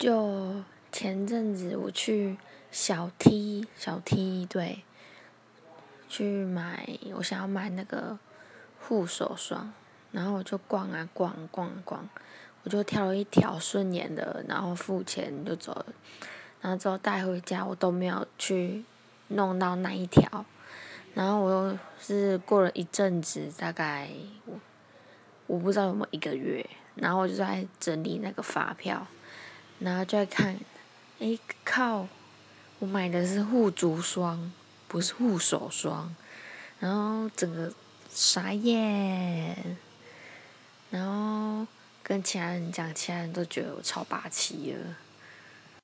就前阵子我去小 T 小 T 对，去买我想要买那个护手霜，然后我就逛啊逛逛逛，我就挑了一条顺眼的，然后付钱就走了，然后之后带回家我都没有去弄到那一条，然后我又是过了一阵子，大概我我不知道有没有一个月，然后我就在整理那个发票。然后再看，哎靠！我买的是护足霜，不是护手霜。然后整个傻眼，然后跟其他人讲，其他人都觉得我超霸气了。